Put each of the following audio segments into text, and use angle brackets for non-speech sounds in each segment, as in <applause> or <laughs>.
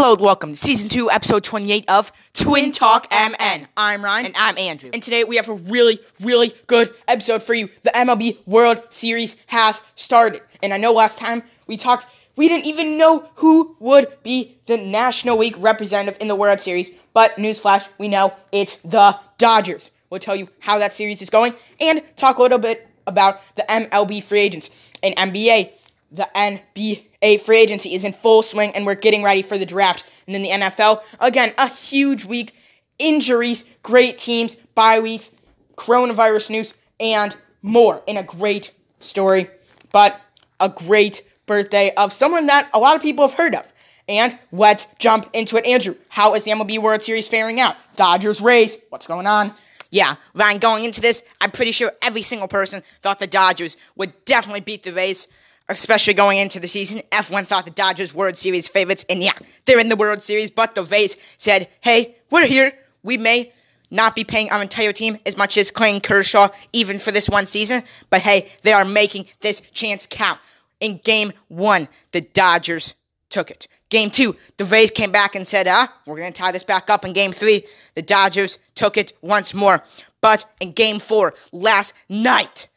Hello and welcome to season 2, episode 28 of Twin Talk MN. I'm Ryan. And I'm Andrew. And today we have a really, really good episode for you. The MLB World Series has started. And I know last time we talked, we didn't even know who would be the National League representative in the World Series. But newsflash, we know it's the Dodgers. We'll tell you how that series is going and talk a little bit about the MLB free agents and NBA. The NBA free agency is in full swing and we're getting ready for the draft. And then the NFL, again, a huge week. Injuries, great teams, bye weeks, coronavirus news, and more in a great story. But a great birthday of someone that a lot of people have heard of. And let's jump into it. Andrew, how is the MLB World Series faring out? Dodgers, Rays, what's going on? Yeah, Ryan, going into this, I'm pretty sure every single person thought the Dodgers would definitely beat the Rays, especially going into the season. F1 thought the Dodgers World Series favorites, and yeah, they're in the World Series, but the Rays said, hey, we're here. We may not be paying our entire team as much as Clayton Kershaw, even for this one season, but hey, they are making this chance count. In game one, the Dodgers took it. Game two, the Rays came back and said, ah, we're going to tie this back up. In game three, the Dodgers took it once more. But in game four, last night,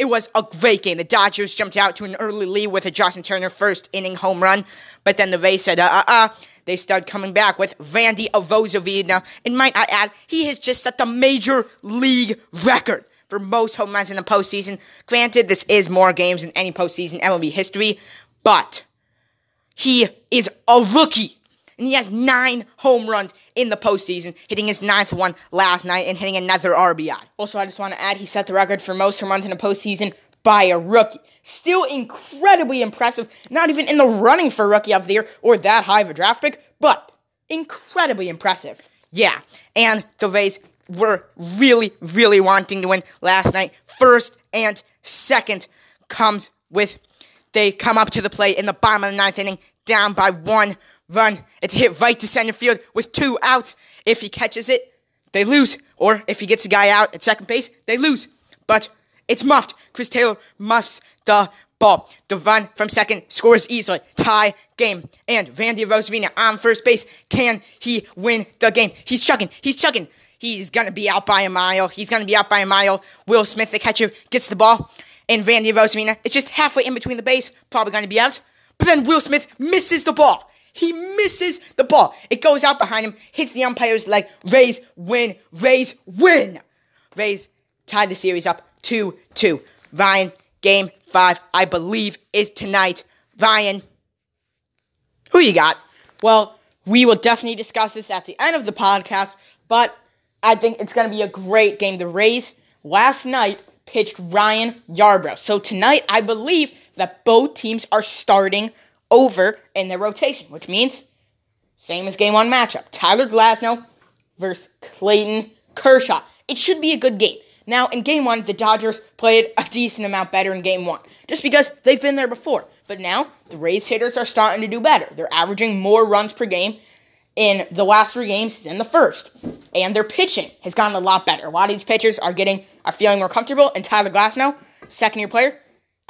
it was a great game. The Dodgers jumped out to an early lead with a Justin Turner first inning home run. But then the Rays said, uh uh uh. They started coming back with Randy Arozarena. And might I add, he has just set the major league record for most home runs in the postseason. Granted, this is more games than any postseason MLB history, but he is a rookie. And he has nine home runs in the postseason, hitting his ninth one last night and hitting another RBI. Also, I just want to add he set the record for most home runs in a postseason by a rookie. Still incredibly impressive. Not even in the running for rookie of the year or that high of a draft pick, but incredibly impressive. Yeah, and the Rays were really, really wanting to win last night. First and second comes with they come up to the plate in the bottom of the ninth inning, down by one run. It's hit right to center field with two outs. If he catches it, they lose. Or if he gets a guy out at second base, they lose. But it's muffed. Chris Taylor muffs the ball. The run from second scores easily. Tie game. And Randy Arozarena on first base. Can he win the game? He's chugging. He's chugging. He's gonna be out by a mile. He's gonna be out by a mile. Will Smith, the catcher, gets the ball and Randy Arozarena is just halfway in between the base, probably going to be out. But then Will Smith misses the ball. He misses the ball. It goes out behind him, hits the umpire's leg. Rays win. Rays win. Rays tied the series up 2 2. Ryan, game five, I believe, is tonight. Ryan, who you got? Well, we will definitely discuss this at the end of the podcast, but I think it's going to be a great game. The Rays last night pitched Ryan Yarbrough. So tonight, I believe that both teams are starting over in their rotation, which means same as game one matchup. Tyler Glasnow versus Clayton Kershaw. It should be a good game. Now, in game one, the Dodgers played a decent amount better in game one, just because they've been there before. But now, the Rays hitters are starting to do better. They're averaging more runs per game in the last three games than the first. And their pitching has gotten a lot better. A lot of these pitchers are getting are feeling more comfortable. And Tyler Glasnow, second year player,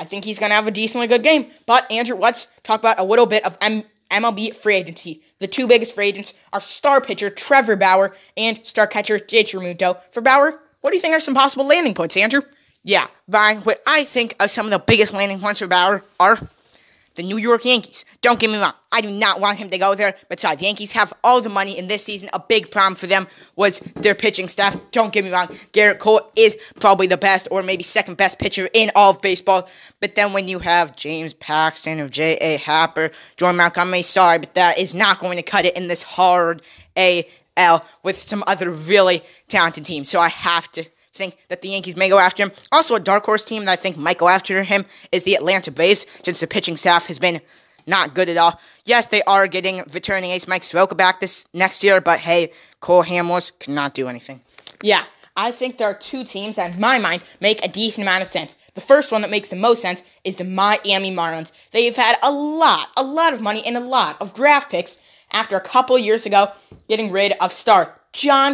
I think he's gonna have a decently good game. But Andrew, let's talk about a little bit of M- MLB free agency. The two biggest free agents are star pitcher Trevor Bauer and star catcher Jake Realmuto. For Bauer, what do you think are some possible landing points, Andrew? Yeah, Ryan, what I think are some of the biggest landing points for Bauer are the New York Yankees. Don't get me wrong, I do not want him to go there. But sorry, the Yankees have all the money in this season. A big problem for them was their pitching staff. Don't get me wrong, Gerrit Cole is probably the best or maybe second best pitcher in all of baseball. But then when you have James Paxton or J.A. Happ, Jordan Montgomery, sorry, but that is not going to cut it in this hard AL with some other really talented teams. So I have to think that the Yankees may go after him. Also, a dark horse team that I think might go after him is the Atlanta Braves, since the pitching staff has been not good at all. Yes, they are getting returning ace Mike Soroka back this next year, but hey, Cole Hamels cannot do anything. Yeah, I think there are two teams that, in my mind, make a decent amount of sense. The first one that makes the most sense is the Miami Marlins. They've had a lot, a lot of money and a lot of draft picks after a couple years ago getting rid of stars.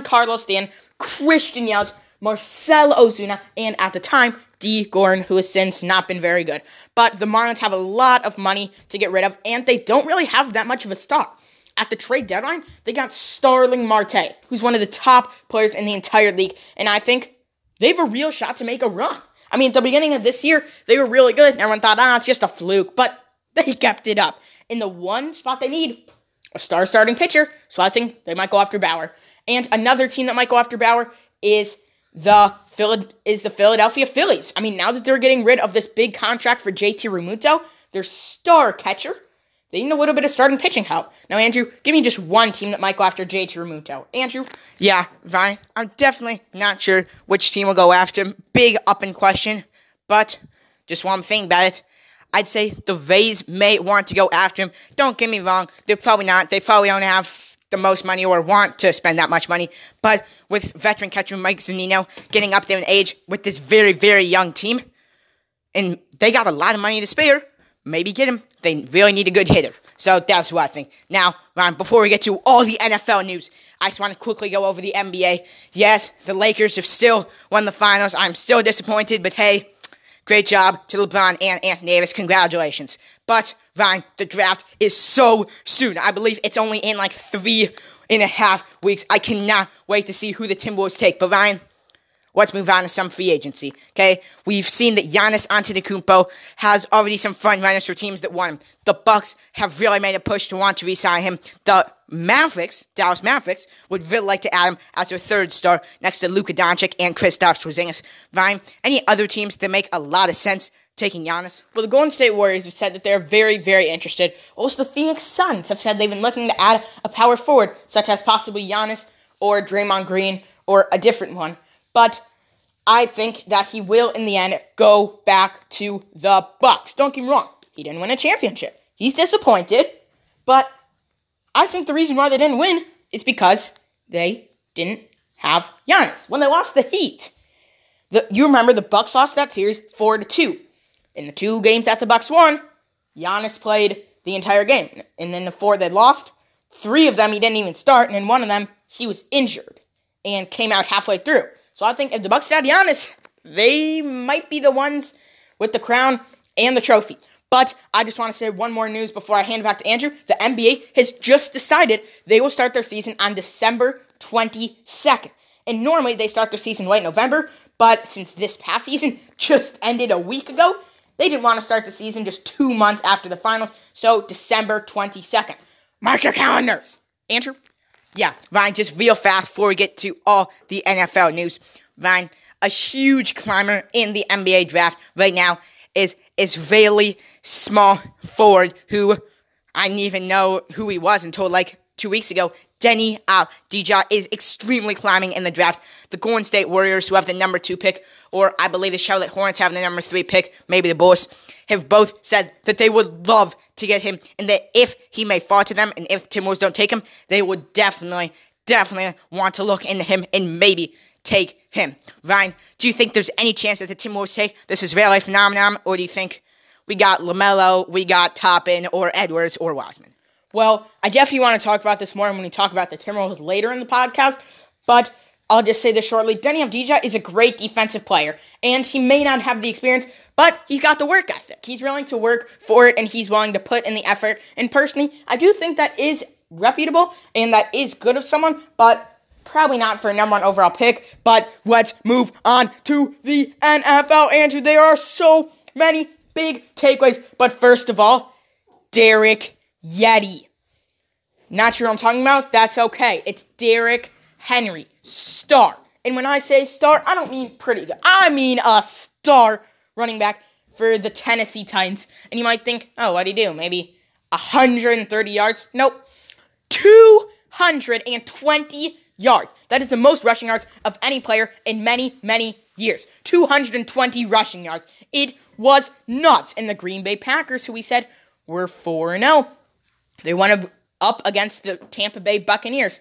Carlos Stanton, Christian Yelich, Marcell Ozuna, and at the time, Dee Gordon, who has since not been very good. But the Marlins have a lot of money to get rid of, and they don't really have that much of a stock. at the trade deadline, they got Starling Marte, who's one of the top players in the entire league, and I think they have a real shot to make a run. I mean, at the beginning of this year, they were really good. Everyone thought, ah, it's just a fluke, but <laughs> they kept it up. In the one spot they need, a star starting pitcher, so I think they might go after Bauer. And another team that might go after Bauer is the Phil- is the Philadelphia Phillies. I mean, now that they're getting rid of this big contract for JT Realmuto, their star catcher, they need a little bit of starting pitching help. Now, Andrew, give me just one team that might go after JT Realmuto. Andrew? Yeah, Vine. I'm definitely not sure which team will go after him. Big up in question. But just one thing about it. I'd say the Rays may want to go after him. Don't get me wrong. They're probably not. They probably don't have the most money or want to spend that much money. But with veteran catcher Mike Zunino getting up there in age with this very, very young team, and they got a lot of money to spare, maybe get him. They really need a good hitter. So that's what I think. Now, Ryan, before we get to all the NFL news, I just want to quickly go over the NBA. Yes, the Lakers have still won the finals. I'm still disappointed, but hey, great job to LeBron and Anthony Davis. Congratulations. But, Ryan, the draft is so soon. I believe it's only in like three and a half weeks. I cannot wait to see who the Timberwolves take. But, Ryan, let's move on to some free agency. Okay, we've seen that Giannis Antetokounmpo has already some front runners for teams that want him. The Bucks have really made a push to want to re-sign him. The Mavericks, Dallas Mavericks, would really like to add him as their third star next to Luka Doncic and Kristaps Porzingis. Ryan, any other teams that make a lot of sense taking Giannis? Well, the Golden State Warriors have said that they're very, very interested. Also, the Phoenix Suns have said they've been looking to add a power forward, such as possibly Giannis or Draymond Green or a different one. But I think that he will, in the end, go back to the Bucks. Don't get me wrong; he didn't win a championship. He's disappointed, but I think the reason why they didn't win is because they didn't have Giannis when they lost the Heat. The, you remember the Bucks lost that series four to two. In the two games that the Bucks won, Giannis played the entire game, and then the four they lost, three of them he didn't even start, and in one of them he was injured and came out halfway through. So I think if the Bucks got Giannis, they might be the ones with the crown and the trophy. But I just want to say one more news before I hand it back to Andrew. The NBA has just decided they will start their season on December 22nd. And normally they start their season late November, but since this past season <laughs> just ended a week ago, they didn't want to start the season just two months after the finals. So December 22nd. Mark your calendars. Andrew? Yeah, Ryan, just real fast before we get to all the NFL news. Ryan, a huge climber in the NBA draft right now is Israeli small forward who I didn't even know who he was until like two weeks ago. Deni Avdija is extremely climbing in the draft. The Golden State Warriors, who have the number two pick, or I believe the Charlotte Hornets have the number three pick, maybe the Bulls, have both said that they would love to get him, and that if he may fall to them, and if Timberwolves don't take him, they would definitely, definitely want to look into him and maybe take him. Ryan, do you think there's any chance that the Timberwolves take this Israeli phenomenon, or do you think we got LaMelo, we got Toppin, or Edwards, or Wiseman? Well, I definitely want to talk about this more when we talk about the Timberwolves later in the podcast, but I'll just say this shortly. Deni Avdija is a great defensive player, and he may not have the experience, but he's got the work ethic. He's willing to work for it, and he's willing to put in the effort. And personally, I do think that is reputable and that is good of someone, but probably not for a number one overall pick. But let's move on to the NFL, Andrew. There are so many big takeaways, but first of all, Derek Yeti. Not sure what I'm talking about? That's okay. It's Derrick Henry, star. And when I say star, I don't mean pretty good. I mean a star running back for the Tennessee Titans. And you might think, oh, what do you do? Maybe 130 yards? Nope. 220 yards. That is the most rushing yards of any player in many, many years. 220 rushing yards. It was nuts. And the Green Bay Packers, who we said were 4 0, they went up against the Tampa Bay Buccaneers.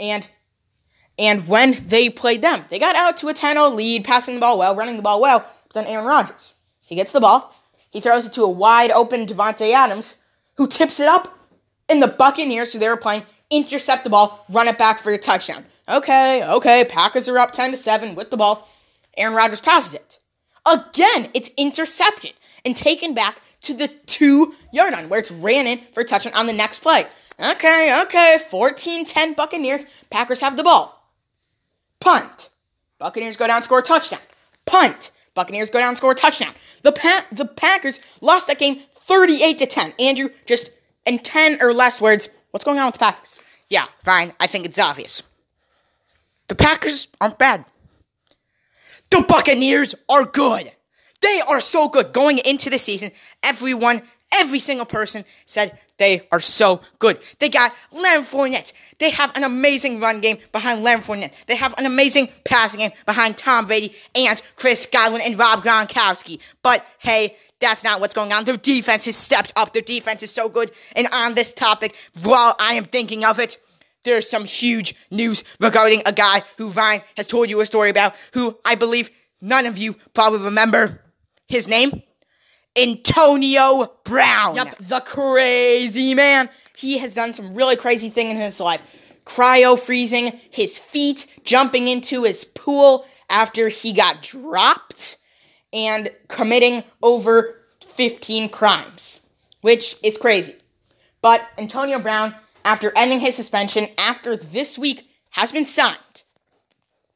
And and when they played them, they got out to a 10-0 lead, passing the ball well, running the ball well. But then Aaron Rodgers, he gets the ball, he throws it to a wide open Davante Adams, who tips it up, and the Buccaneers, who they were playing, intercept the ball, run it back for a touchdown. Okay, okay, Packers are up 10 to 7 with the ball. Aaron Rodgers passes it. Again, it's intercepted and taken back to the two yard line where it's ran in for a touchdown on the next play. Okay, okay. 14 10 Buccaneers. Packers have the ball. Punt. Buccaneers go down, score a touchdown. Punt. Buccaneers go down, score a touchdown. The pa- the Packers lost that game 38 to 10. Andrew, just in 10 or less words, what's going on with the Packers? Yeah, fine. I think it's obvious. The Packers aren't bad. The Buccaneers are good. They are so good. Going into the season, everyone, every single person said they are so good. They got Leonard Fournette. They have an amazing run game behind Leonard Fournette. They have an amazing passing game behind Tom Brady and Chris Godwin and Rob Gronkowski. But hey, that's not what's going on. Their defense has stepped up. Their defense is so good. And on this topic, while I am thinking of it, there's some huge news regarding a guy who Ryan has told you a story about, who I believe none of you probably remember his name. Antonio Brown. Yep, the crazy man. He has done some really crazy thing in his life. Cryo freezing his feet, jumping into his pool after he got dropped, and committing over 15 crimes, which is crazy. But Antonio Brown, after ending his suspension after this week, has been signed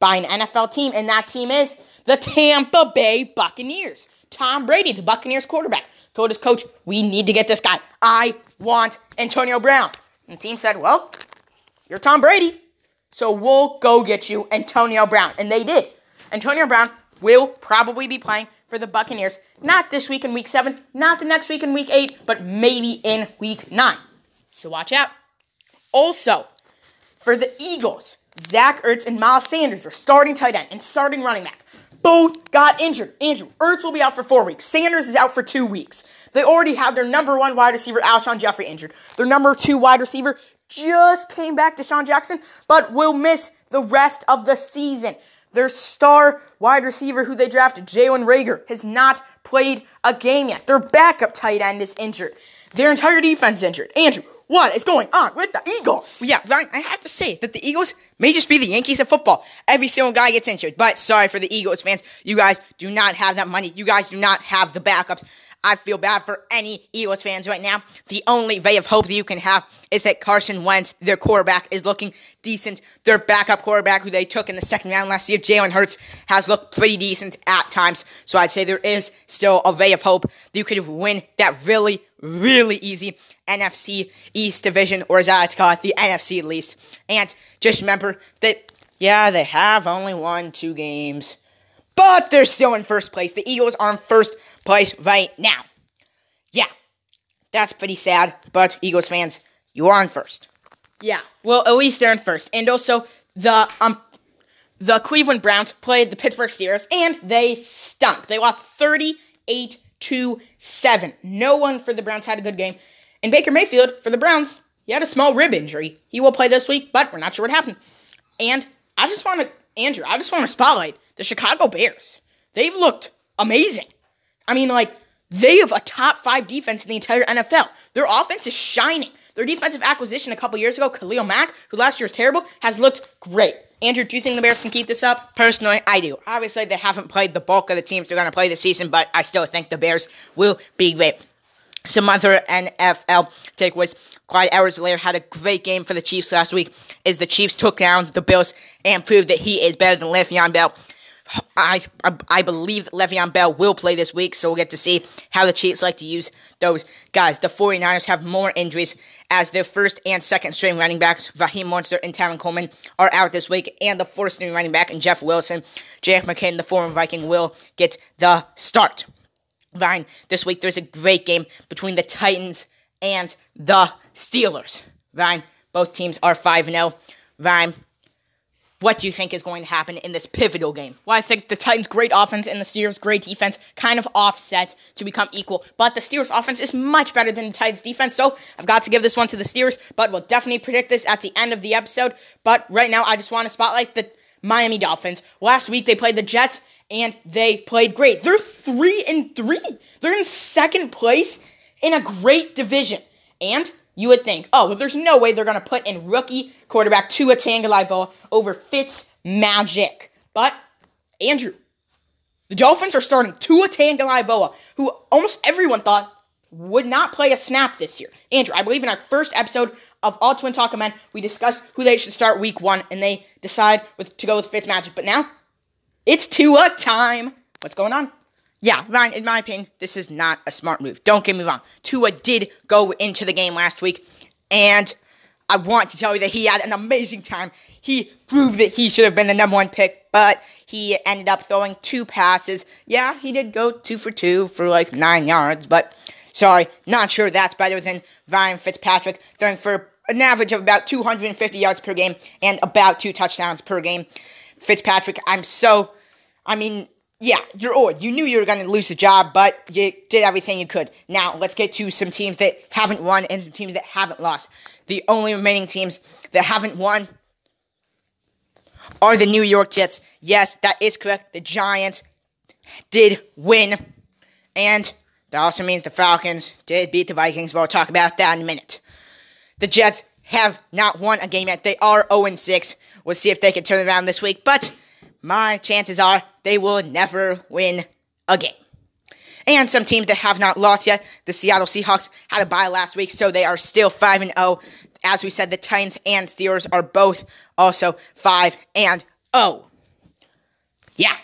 by an NFL team, and that team is the Tampa Bay Buccaneers. Tom Brady, the Buccaneers quarterback, told his coach, We need to get this guy. I want Antonio Brown. And the team said, Well, you're Tom Brady, so we'll go get you Antonio Brown. And they did. Antonio Brown will probably be playing for the Buccaneers, not this week in week seven, not the next week in week eight, but maybe in week nine. So watch out. Also, for the Eagles, Zach Ertz and Miles Sanders are starting tight end and starting running back both got injured. Andrew, Ertz will be out for four weeks. Sanders is out for two weeks. They already have their number one wide receiver, Alshon Jeffery, injured. Their number two wide receiver just came back DeSean Jackson, but will miss the rest of the season. Their star wide receiver who they drafted, Jalen Reagor, has not played a game yet. Their backup tight end is injured. Their entire defense is injured. Andrew, what is going on with the Eagles? Yeah, I have to say that the Eagles may just be the Yankees of football. Every single guy gets injured. But sorry for the Eagles fans. You guys do not have that money. You guys do not have the backups. I feel bad for any Eagles fans right now. The only ray of hope that you can have is that Carson Wentz, their quarterback, is looking decent. Their backup quarterback, who they took in the second round last year, Jalen Hurts, has looked pretty decent at times. So I'd say there is still a ray of hope that you could win that really, really easy NFC East division, or as I like to call it, the NFC at least. And just remember that, yeah, they have only won two games, but they're still in first place. The Eagles are in first place right now. Yeah, that's pretty sad, but Eagles fans, you are in first. Yeah, well, at least they're in first. And also, the um, the Cleveland Browns played the Pittsburgh Steelers, and they stunk. They lost 38 to 7. No one for the Browns had a good game. And Baker Mayfield, for the Browns, he had a small rib injury. He will play this week, but we're not sure what happened. And I just want to, Andrew, I just want to spotlight the Chicago Bears. They've looked amazing. I mean, like, they have a top five defense in the entire NFL. Their offense is shining. Their defensive acquisition a couple years ago, Khalil Mack, who last year was terrible, has looked great. Andrew, do you think the Bears can keep this up? Personally, I do. Obviously, they haven't played the bulk of the teams they're going to play this season, but I still think the Bears will be great. Some other NFL takeaways. Clyde Edwards-Helaire had a great game for the Chiefs last week as the Chiefs took down the Bills and proved that he is better than Le'Veon Bell. I, I, I believe Le'Veon Bell will play this week, so we'll get to see how the Chiefs like to use those guys. The 49ers have more injuries as their first and second string running backs, Raheem Mostert and Talon Coleman, are out this week, and the fourth string running back, and Jeff Wilson, Jake McKinnon, the former Viking, will get the start. Ryan, this week there's a great game between the Titans and the Steelers. Ryan, both teams are 5 0. Ryan, what do you think is going to happen in this pivotal game? Well, I think the Titans' great offense and the Steelers' great defense kind of offset to become equal. But the Steelers' offense is much better than the Titans' defense, so I've got to give this one to the Steelers. But we'll definitely predict this at the end of the episode. But right now, I just want to spotlight the Miami Dolphins. Last week, they played the Jets, and they played great. They're three and three. They're in second place in a great division, and you would think, oh, well, there's no way they're going to put in rookie quarterback Tua Tagovailoa over Fitz Magic. But Andrew, the Dolphins are starting Tua Tagovailoa, who almost everyone thought would not play a snap this year. Andrew, I believe in our first episode, of all Twin Talk MN, we discussed who they should start week one, and they decide with, to go with Fitz Magic. But now, it's Tua time. What's going on? Yeah, Ryan, in my opinion, this is not a smart move. Don't get me wrong. Tua did go into the game last week, and I want to tell you that he had an amazing time. He proved that he should have been the number one pick, but he ended up throwing two passes. Yeah, he did go two for two for like nine yards, but sorry, not sure that's better than Ryan Fitzpatrick throwing for an average of about 250 yards per game and about two touchdowns per game. Fitzpatrick, I'm so, I mean, yeah, you're old. You knew you were going to lose the job, but you did everything you could. Now, let's get to some teams that haven't won and some teams that haven't lost. The only remaining teams that haven't won are the New York Jets. Yes, that is correct. The Giants did win. And that also means the Falcons did beat the Vikings, but we'll talk about that in a minute. The Jets have not won a game yet. They are 0 6. We'll see if they can turn around this week, but my chances are they will never win a game. And some teams that have not lost yet, the Seattle Seahawks had a bye last week, so they are still 5 and 0. As we said, the Titans and Steelers are both also 5 and 0. Yeah,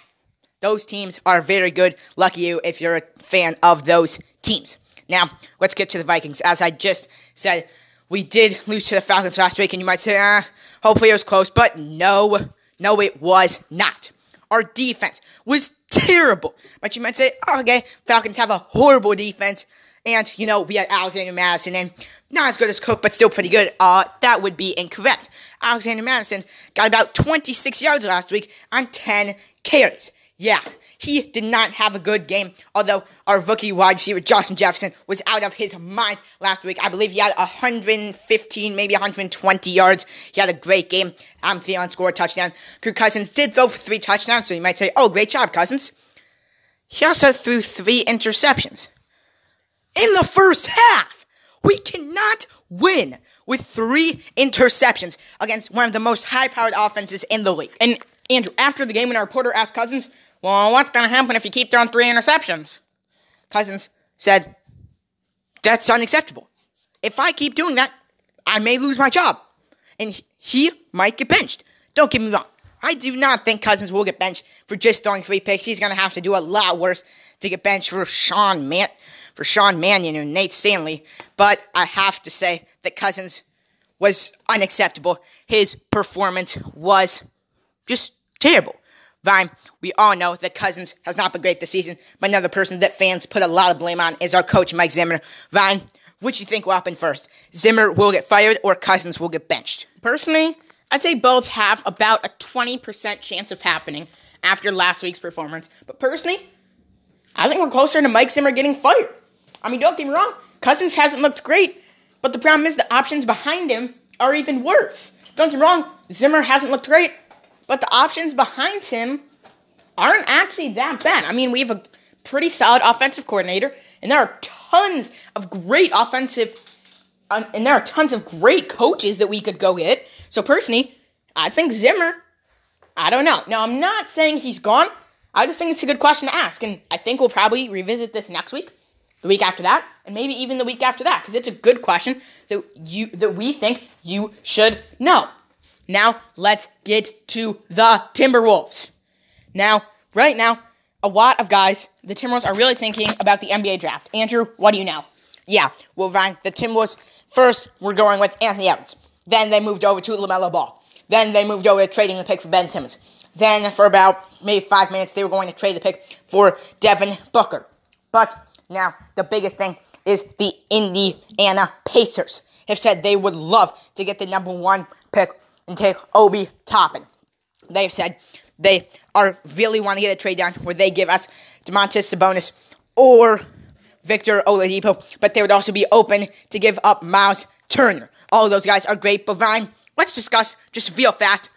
those teams are very good. Lucky you if you're a fan of those teams. Now, let's get to the Vikings. As I just said, we did lose to the Falcons last week, and you might say, ah, hopefully it was close, but no, no, it was not. Our defense was terrible. But you might say, oh, okay, Falcons have a horrible defense. And, you know, we had Alexander Mattison, and not as good as Cook, but still pretty good. Uh, that would be incorrect. Alexander Mattison got about 26 yards last week on 10 carries. Yeah, he did not have a good game, although our rookie wide receiver, Justin Jefferson, was out of his mind last week. I believe he had 115, maybe 120 yards. He had a great game. Um, Adam Thielen scored a touchdown. Kirk Cousins did throw for three touchdowns, so you might say, oh, great job, Cousins. He also threw three interceptions. In the first half, we cannot win with three interceptions against one of the most high powered offenses in the league. And Andrew, after the game, when our reporter asked Cousins, well, what's going to happen if you keep throwing three interceptions? Cousins said, That's unacceptable. If I keep doing that, I may lose my job. And he might get benched. Don't get me wrong. I do not think Cousins will get benched for just throwing three picks. He's going to have to do a lot worse to get benched for Sean Man- for Sean Mannion and Nate Stanley. But I have to say that Cousins was unacceptable. His performance was just terrible. Vine, we all know that Cousins has not been great this season, but another person that fans put a lot of blame on is our coach, Mike Zimmer. Vine, which you think will happen first? Zimmer will get fired or Cousins will get benched? Personally, I'd say both have about a 20% chance of happening after last week's performance. But personally, I think we're closer to Mike Zimmer getting fired. I mean, don't get me wrong, Cousins hasn't looked great, but the problem is the options behind him are even worse. Don't get me wrong, Zimmer hasn't looked great, but the options behind him aren't actually that bad. I mean, we have a pretty solid offensive coordinator, and there are tons of great offensive, uh, and there are tons of great coaches that we could go get. So personally, I think Zimmer. I don't know. Now, I'm not saying he's gone. I just think it's a good question to ask, and I think we'll probably revisit this next week, the week after that, and maybe even the week after that, because it's a good question that you that we think you should know. Now, let's get to the Timberwolves. Now, right now, a lot of guys, the Timberwolves are really thinking about the NBA draft. Andrew, what do you know? Yeah, well, Ryan, the Timberwolves, first, we're going with Anthony Edwards. Then they moved over to LaMelo Ball. Then they moved over to trading the pick for Ben Simmons. Then, for about maybe five minutes, they were going to trade the pick for Devin Booker. But now, the biggest thing is the Indiana Pacers have said they would love to get the number one pick and take Obi Toppin. They've said they are really want to get a trade down where they give us Domantas Sabonis or Victor Oladipo, but they would also be open to give up Miles Turner. All those guys are great, but Ryan, let's discuss just real fast.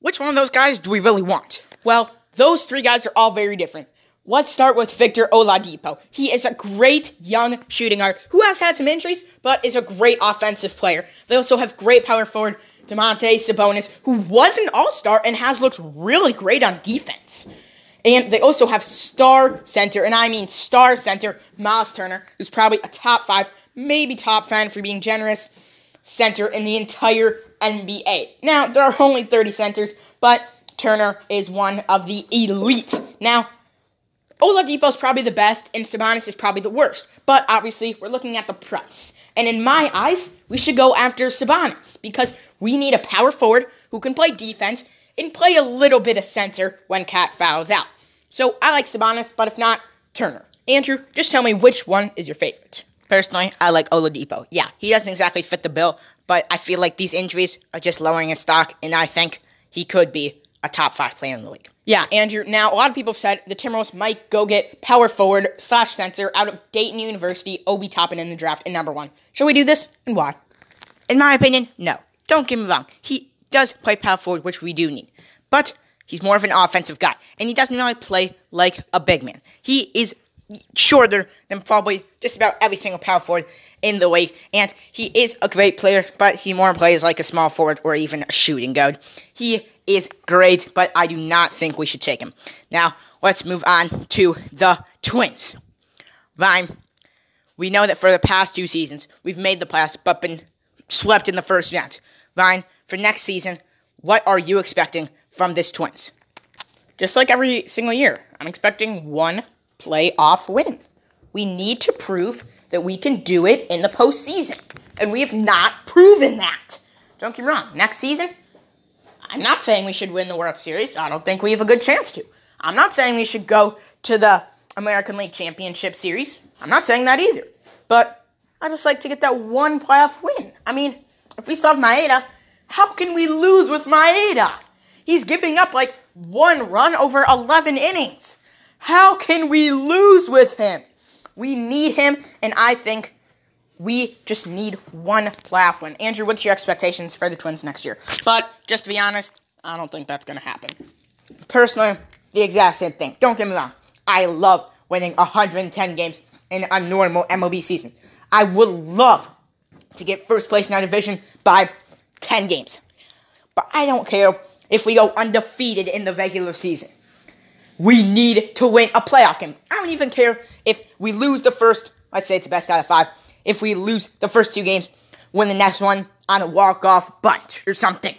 Which one of those guys do we really want? Well, those three guys are all very different. Let's start with Victor Oladipo. He is a great young shooting guard who has had some injuries, but is a great offensive player. They also have great power forward Domantas Sabonis, who was an all star and has looked really great on defense. And they also have star center, and I mean star center, Miles Turner, who's probably a top five, maybe top 10 for being generous, center in the entire NBA. Now, there are only 30 centers, but Turner is one of the elite. Now, Oladipo is probably the best, and Sabonis is probably the worst. But obviously, we're looking at the price. And in my eyes, we should go after Sabonis because we need a power forward who can play defense and play a little bit of center when Cat fouls out. So I like Sabonis, but if not, Turner. Andrew, just tell me which one is your favorite. Personally, I like Oladipo. Yeah, he doesn't exactly fit the bill, but I feel like these injuries are just lowering his stock, and I think he could be a top five player in the league. Yeah, Andrew. Now, a lot of people have said the Timberwolves might go get power forward slash center out of Dayton University, Obi Toppin in the draft in number one. Should we do this, and why? In my opinion, no. Don't get me wrong. He does play power forward, which we do need. But he's more of an offensive guy, and he doesn't really play like a big man. He is shorter than probably just about every single power forward in the league, and he is a great player, but he more plays like a small forward or even a shooting guard. He is great, but I do not think we should take him. Now, let's move on to the Twins. Ryan, we know that for the past two seasons, we've made the playoffs, but been swept in the first round. Ryan, for next season, what are you expecting from this Twins? Just like every single year, I'm expecting one playoff win. We need to prove that we can do it in the postseason, and we have not proven that. Don't get me wrong, next season, I'm not saying we should win the World Series. I don't think we have a good chance to. I'm not saying we should go to the American League Championship Series. I'm not saying that either. But I just like to get that one playoff win. I mean, if we have Maeda, how can we lose with Maeda? He's giving up like one run over 11 innings. How can we lose with him? We need him, and I think we just need one playoff win. Andrew, what's your expectations for the Twins next year? But just to be honest, I don't think that's going to happen. Personally, the exact same thing. Don't get me wrong. I love winning 110 games in a normal MLB season. I would love to get first place in our division by 10 games. But I don't care if we go undefeated in the regular season. We need to win a playoff game. I don't even care if we lose the first, let's say it's best out of five. If we lose the first two games, win the next one on a walk-off bunt or something.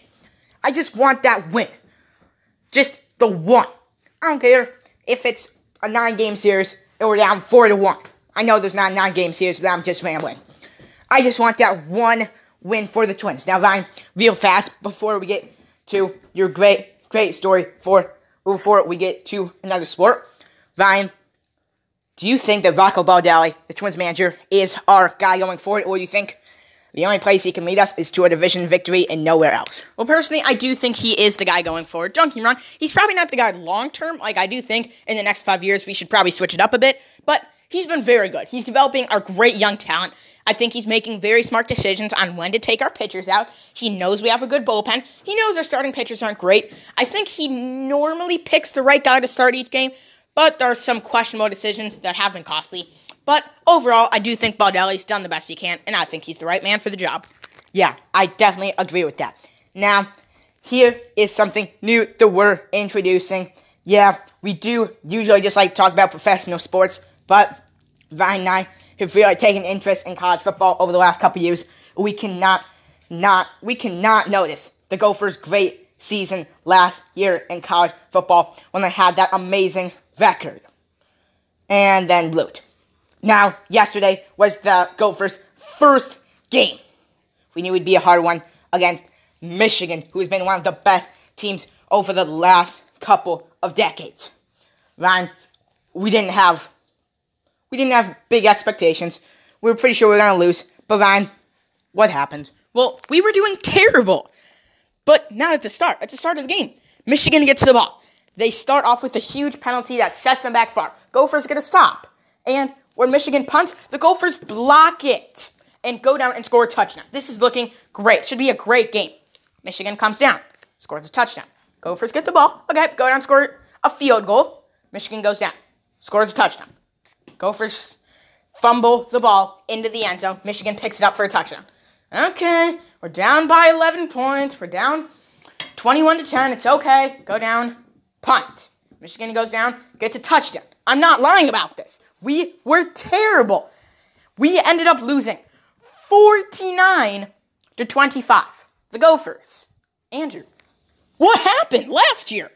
I just want that win. Just the one. I don't care if it's a nine-game series and we're down four to one. I know there's not a nine-game series, but I'm just rambling. I just want that one win for the Twins. Now, Ryan, real fast before we get to your great, great story for before we get to another sport. Ryan, do you think that Rocco Baldelli, the Twins manager, is our guy going forward, or do you think the only place he can lead us is to a division victory and nowhere else? Well, personally, I do think he is the guy going forward. Don't get me wrong, he's probably not the guy long term. Like, I do think in the next five years we should probably switch it up a bit, but he's been very good. He's developing our great young talent. I think he's making very smart decisions on when to take our pitchers out. He knows we have a good bullpen. He knows our starting pitchers aren't great. I think he normally picks the right guy to start each game, but there are some questionable decisions that have been costly. But overall, I do think Baldelli's done the best he can, and I think he's the right man for the job. Yeah, I definitely agree with that. Now, here is something new that we're introducing. Yeah, we do usually just like talk about professional sports, but Ryan and I have really taken interest in college football over the last couple years. We cannot not we cannot notice the Gophers' great season last year in college football when they had that amazing record. And then blew it. Now, yesterday was the Gophers' first game. We knew it'd be a hard one against Michigan, who has been one of the best teams over the last couple of decades. Ryan, we didn't have we didn't have big expectations. We were pretty sure we were gonna lose. But Ryan, what happened? Well, we were doing terrible. But not at the start. At the start of the game, Michigan gets the ball. They start off with a huge penalty that sets them back far. Gophers get a stop. And when Michigan punts, the Gophers block it and go down and score a touchdown. This is looking great. Should be a great game. Michigan comes down, scores a touchdown. Gophers get the ball. Okay, go down, score a field goal. Michigan goes down, scores a touchdown. Gophers fumble the ball into the end zone. Michigan picks it up for a touchdown. Okay, we're down by 11 points. We're down 21 to 10. It's okay. Go down, punt. Michigan goes down, gets a touchdown. I'm not lying about this. We were terrible. We ended up losing 49 to 25. The Gophers. Andrew, what happened last year?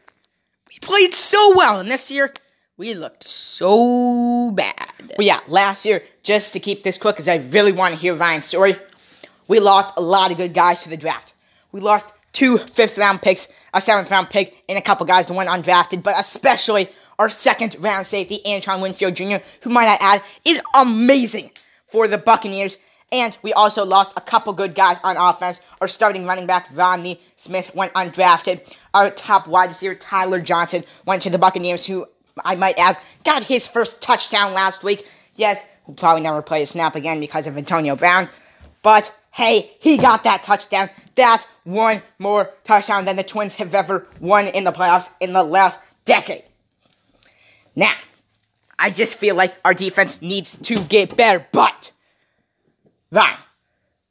We played so well, and this year we looked so bad. Well, yeah, last year, just to keep this quick, because I really want to hear Ryan's story, we lost a lot of good guys to the draft. We lost two fifth round picks, a seventh round pick, and a couple guys that went undrafted, but especially our second round safety, Antoine Winfield Jr., who might I add is amazing for the Buccaneers. And we also lost a couple good guys on offense. Our starting running back, Rodney Smith, went undrafted. Our top wide receiver, Tyler Johnson, went to the Buccaneers, who I might add got his first touchdown last week. Yes, we'll probably never play a snap again because of Antonio Brown. But hey, he got that touchdown. That's one more touchdown than the Twins have ever won in the playoffs in the last decade. Now, I just feel like our defense needs to get better, but Ryan,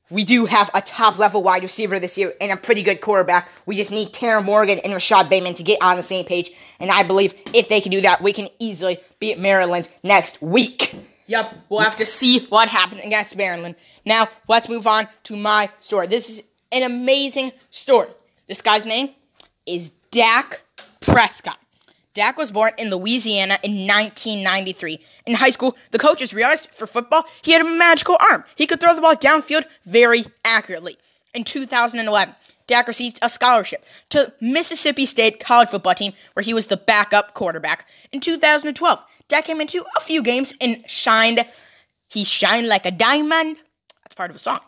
we do have a top level wide receiver this year and a pretty good quarterback. We just need Tanner Morgan and Rashod Bateman to get on the same page. And I believe if they can do that, we can easily beat Maryland next week. Yep, we'll have to see what happens against Maryland. Now, let's move on to my story. This is an amazing story. This guy's name is Dak Prescott. Dak was born in Louisiana in 1993. In high school, the coaches realized for football, he had a magical arm. He could throw the ball downfield very accurately. In 2011, Dak received a scholarship to Mississippi State college football team where he was the backup quarterback. In 2012, Dak came into a few games and shined. He shined like a diamond. That's part of a song.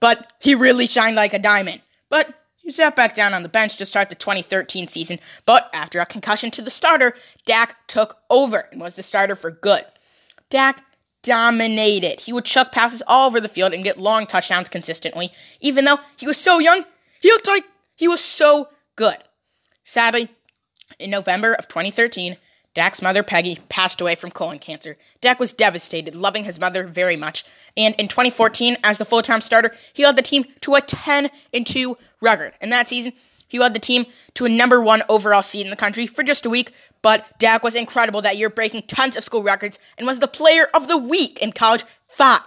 But he really shined like a diamond. But he sat back down on the bench to start the 2013 season, but after a concussion to the starter, Dak took over and was the starter for good. Dak dominated. He would chuck passes all over the field and get long touchdowns consistently. Even though he was so young, he looked like he was so good. Sadly, in November of 2013, Dak's mother, Peggy, passed away from colon cancer. Dak was devastated, loving his mother very much. And in 2014, as the full time starter, he led the team to a 10 2 record. In that season, he led the team to a number one overall seed in the country for just a week, but Dak was incredible that year, breaking tons of school records and was the player of the week in college five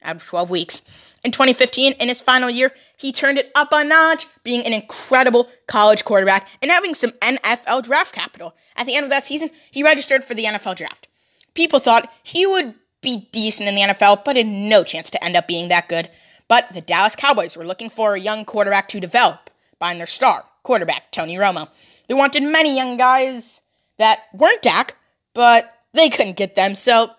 out of 12 weeks. In 2015, in his final year, he turned it up a notch, being an incredible college quarterback and having some NFL draft capital. At the end of that season, he registered for the NFL draft. People thought he would be decent in the NFL, but had no chance to end up being that good. But the Dallas Cowboys were looking for a young quarterback to develop, buying their star quarterback, Tony Romo. They wanted many young guys that weren't Dak, but they couldn't get them, so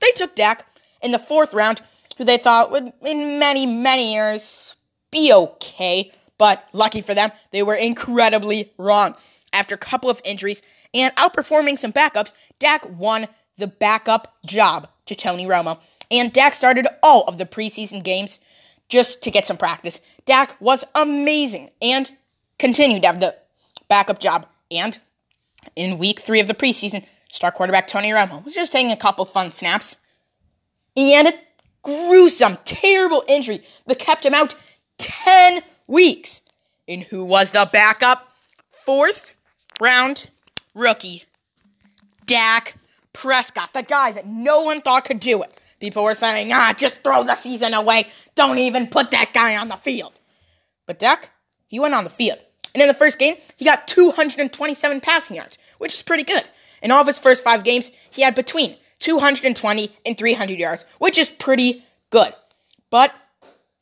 they took Dak in the fourth round who they thought would, in many, many years, be okay. But lucky for them, they were incredibly wrong. After a couple of injuries and outperforming some backups, Dak won the backup job to Tony Romo. And Dak started all of the preseason games just to get some practice. Dak was amazing and continued to have the backup job. And in week three of the preseason, star quarterback Tony Romo was just taking a couple fun snaps. And a gruesome, terrible injury that kept him out 10 weeks. And who was the backup? Fourth round rookie, Dak Prescott, the guy that no one thought could do it. People were saying, ah, just throw the season away. Don't even put that guy on the field. But Dak, he went on the field. And in the first game, he got 227 passing yards, which is pretty good. In all of his first five games, he had between 220 and 300 yards, which is pretty good. But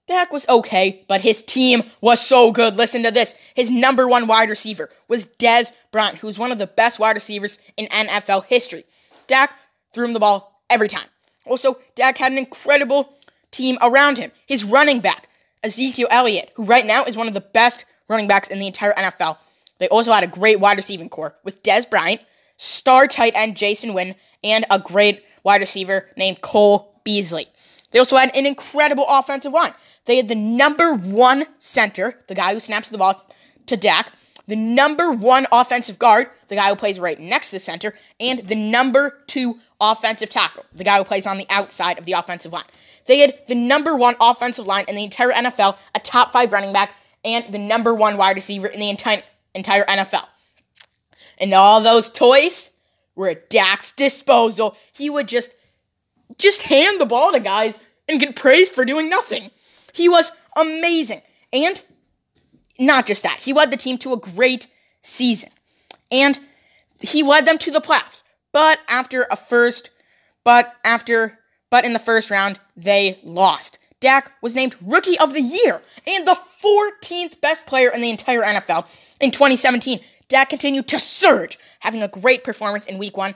Dak was okay, but his team was so good. Listen to this. His number one wide receiver was Dez Bryant, who's one of the best wide receivers in NFL history. Dak threw him the ball every time. Also, Dak had an incredible team around him. His running back, Ezekiel Elliott, who right now is one of the best running backs in the entire NFL. They also had a great wide receiving core with Dez Bryant, star tight end Jason Witten, and a great wide receiver named Cole Beasley. They also had an incredible offensive line. They had the number one center, the guy who snaps the ball to Dak, the number one offensive guard, the guy who plays right next to the center, and the number two offensive tackle, the guy who plays on the outside of the offensive line. They had the number one offensive line in the entire NFL, a top five running back, and the number one wide receiver in the entire entire NFL. And all those toys were at Dak's disposal. He would just just hand the ball to guys and get praised for doing nothing. He was amazing. And not just that, he led the team to a great season. And he led them to the playoffs. But after a first, but after, but in the first round, they lost. Dak was named Rookie of the Year and the 14th best player in the entire NFL in 2017. Dak continued to surge, having a great performance in week one,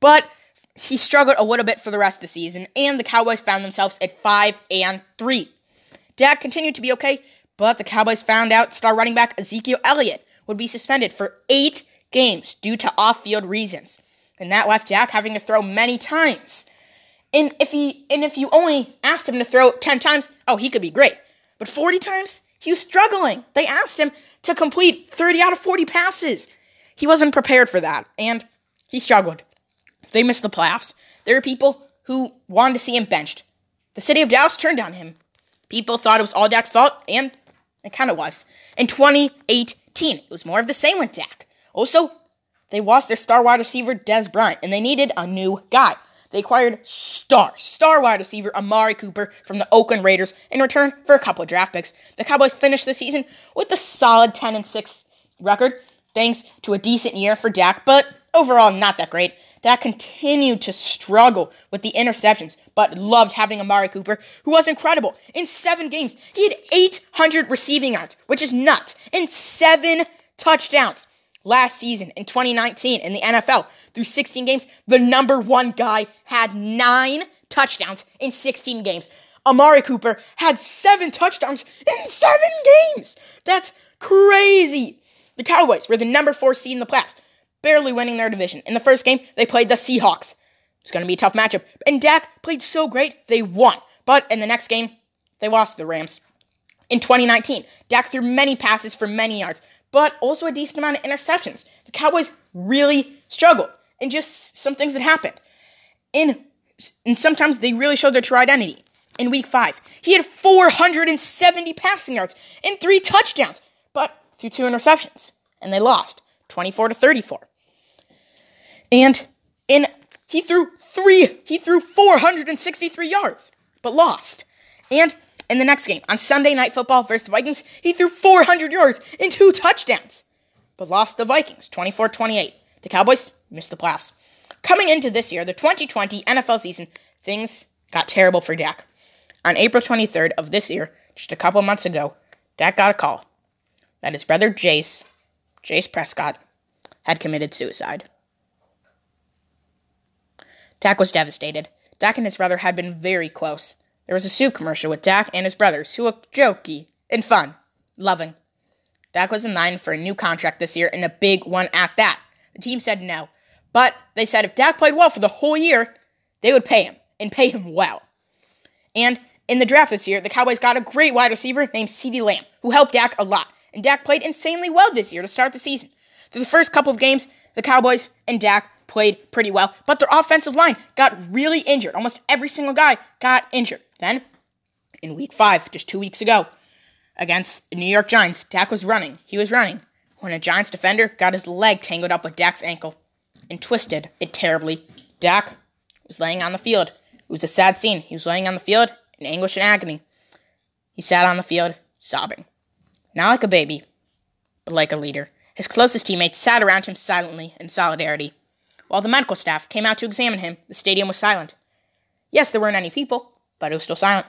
but he struggled a little bit for the rest of the season, and the Cowboys found themselves at 5 and 3. Dak continued to be okay, but the Cowboys found out star running back Ezekiel Elliott would be suspended for eight games due to off field reasons. And that left Dak having to throw many times. And if he and if you only asked him to throw 10 times, oh, he could be great. But 40 times, he was struggling. They asked him to complete 30 out of 40 passes. He wasn't prepared for that, and he struggled. They missed the playoffs. There were people who wanted to see him benched. The city of Dallas turned on him. People thought it was all Dak's fault, and it kind of was. In 2018, it was more of the same with Dak. Also, they lost their star wide receiver, Dez Bryant, and they needed a new guy. They acquired star, star wide receiver Amari Cooper from the Oakland Raiders in return for a couple of draft picks. The Cowboys finished the season with a solid 10 and 6 record, thanks to a decent year for Dak, but overall not that great. Dak continued to struggle with the interceptions, but loved having Amari Cooper, who was incredible. In seven games, he had 800 receiving yards, which is nuts, and seven touchdowns. Last season, in 2019, in the NFL, through 16 games, the number one guy had nine touchdowns in 16 games. Amari Cooper had seven touchdowns in seven games. That's crazy. The Cowboys were the number four seed in the playoffs, barely winning their division. In the first game, they played the Seahawks. It's going to be a tough matchup. And Dak played so great, they won. But in the next game, they lost the Rams. In 2019, Dak threw many passes for many yards, but also a decent amount of interceptions. The Cowboys really struggled and just some things that happened. In and sometimes they really showed their true identity. In week five, he had 470 passing yards and three touchdowns, but threw two interceptions, and they lost 24 to 34. And in he threw three, he threw 463 yards, but lost. And in the next game, on Sunday Night Football versus the Vikings, he threw 400 yards and two touchdowns, but lost the Vikings 24 28. The Cowboys missed the playoffs. Coming into this year, the 2020 NFL season, things got terrible for Dak. On April 23rd of this year, just a couple months ago, Dak got a call that his brother Jace, Jace Prescott, had committed suicide. Dak was devastated. Dak and his brother had been very close. There was a soup commercial with Dak and his brothers, who looked jokey and fun, loving. Dak was in line for a new contract this year and a big one at that. The team said no, but they said if Dak played well for the whole year, they would pay him and pay him well. And in the draft this year, the Cowboys got a great wide receiver named CeeDee Lamb, who helped Dak a lot. And Dak played insanely well this year to start the season. Through the first couple of games, the Cowboys and Dak played pretty well, but their offensive line got really injured. Almost every single guy got injured. Then, in week five, just two weeks ago, against the New York Giants, Dak was running. He was running when a Giants defender got his leg tangled up with Dak's ankle and twisted it terribly. Dak was laying on the field. It was a sad scene. He was laying on the field in anguish and agony. He sat on the field, sobbing. Not like a baby, but like a leader. His closest teammates sat around him silently in solidarity. While the medical staff came out to examine him, the stadium was silent. Yes, there weren't any people, but it was still silent.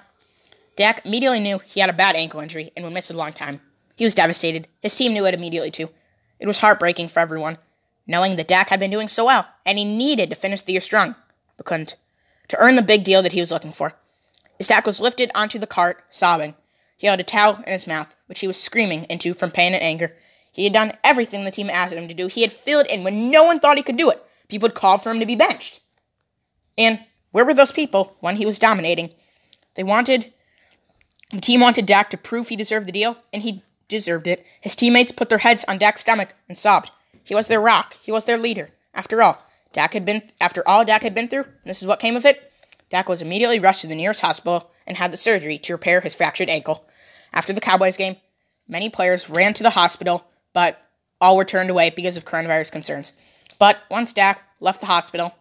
Dak immediately knew he had a bad ankle injury and would miss a long time. He was devastated. His team knew it immediately, too. It was heartbreaking for everyone, knowing that Dak had been doing so well, and he needed to finish the year strong, but couldn't, to earn the big deal that he was looking for. As Dak was lifted onto the cart, sobbing, he held a towel in his mouth, which he was screaming into from pain and anger. He had done everything the team asked him to do. He had filled in when no one thought he could do it. People would call for him to be benched. And where were those people when he was dominating? They wanted, the team wanted Dak to prove he deserved the deal, and he deserved it. His teammates put their heads on Dak's stomach and sobbed. He was their rock. He was their leader. After all, Dak had been after all Dak had been through, this is what came of it. Dak was immediately rushed to the nearest hospital and had the surgery to repair his fractured ankle. After the Cowboys game, many players ran to the hospital, but all were turned away because of coronavirus concerns. But once Dak left the hospital,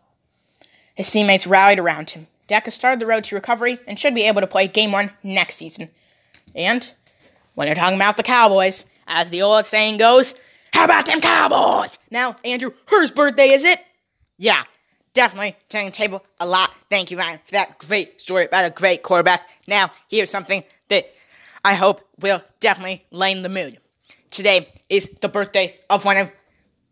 his teammates rallied around him. Dak has started the road to recovery and should be able to play game one next season. And when you're talking about the Cowboys, as the old saying goes, how about them Cowboys? Now, Andrew, whose birthday is it? Yeah, definitely turning the table a lot. Thank you, Ryan, for that great story about a great quarterback. Now, here's something that I hope will definitely lighten the mood. Today is the birthday of one of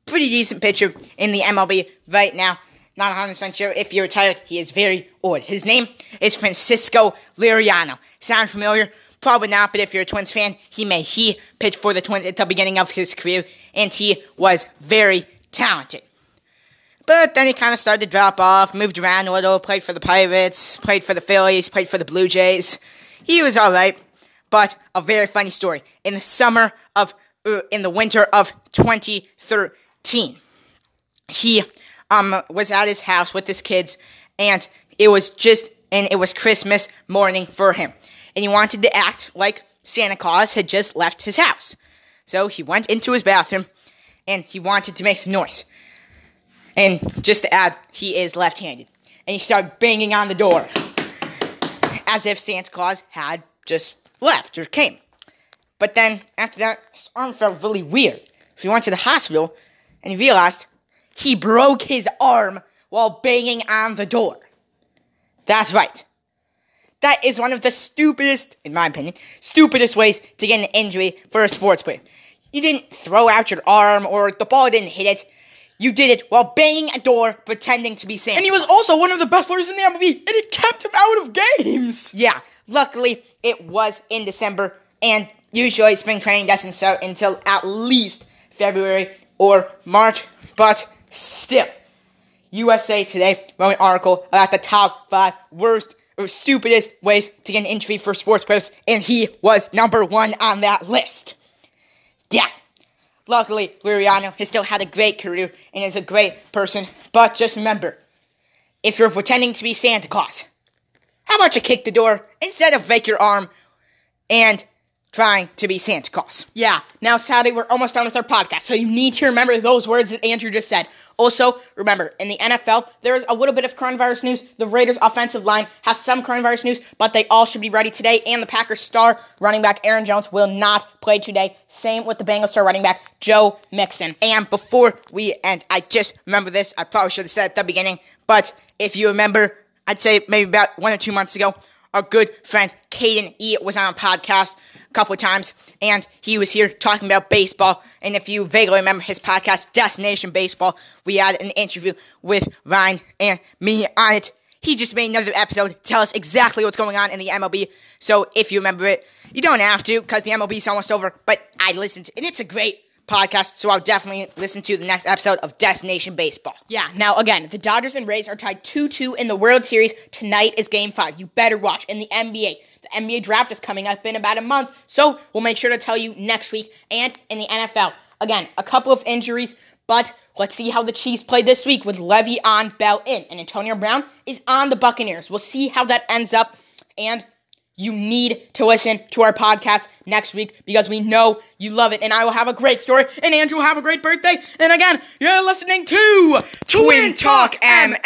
pretty decent pitcher in the MLB right now. Not 100% sure if you're retired. He is very old. His name is Francisco Liriano. Sound familiar? Probably not, but if you're a Twins fan, he may. He pitched for the Twins at the beginning of his career, and he was very talented. But then he kind of started to drop off, moved around a little, played for the Pirates, played for the Phillies, played for the Blue Jays. He was alright, but a very funny story. In the summer of, uh, in the winter of 2013, he um was at his house with his kids, and it was just, and it was Christmas morning for him, and he wanted to act like Santa Claus had just left his house. So he went into his bathroom, and he wanted to make some noise. And just to add, he is left handed. And he started banging on the door as if Santa Claus had just left or came. But then, after that, his arm felt really weird. So he went to the hospital and he realized he broke his arm while banging on the door. That's right. That is one of the stupidest, in my opinion, stupidest ways to get an injury for a sports player. You didn't throw out your arm or the ball didn't hit it. You did it while banging a door, pretending to be Santa. And he was also one of the best players in the MLB, and it kept him out of games. Yeah, luckily it was in December, and usually spring training doesn't start until at least February or March, but still. USA Today wrote an article about the top five worst or stupidest ways to get an injury for sports players, and he was number one on that list. Yeah. Luckily, Liriano has still had a great career and is a great person, but just remember, if you're pretending to be Santa Claus, how about you kick the door instead of fake your arm and trying to be Santa Claus? Yeah, now Saturday we're almost done with our podcast, so you need to remember those words that Andrew just said. Also, remember, in the NFL, there is a little bit of coronavirus news. The Raiders' offensive line has some coronavirus news, but they all should be ready today. And the Packers' star running back Aaron Jones will not play today. Same with the Bengals' star running back Joe Mixon. And before we end, I just remember this. I probably should have said at the beginning, but if you remember, I'd say maybe about one or two months ago, our good friend Caden E was on a podcast a couple of times, and he was here talking about baseball. And if you vaguely remember his podcast, Destination Baseball, we had an interview with Ryan and me on it. He just made another episode to tell us exactly what's going on in the MLB. So if you remember it, you don't have to because the MLB is almost over. But I listened, and it's a great podcast, so I'll definitely listen to the next episode of Destination Baseball. Yeah, now again, the Dodgers and Rays are tied 2 2 in the World Series. Tonight is game five. You better watch. In the NBA, the NBA draft is coming up in about a month, so we'll make sure to tell you next week. And in the NFL, again, a couple of injuries, but let's see how the Chiefs play this week with Le'Veon Bell in. And Antonio Brown is on the Buccaneers. We'll see how that ends up. And you need to listen to our podcast next week because we know you love it. And I will have a great story, and Andrew will have a great birthday. And again, you're listening to Twin Talk MN.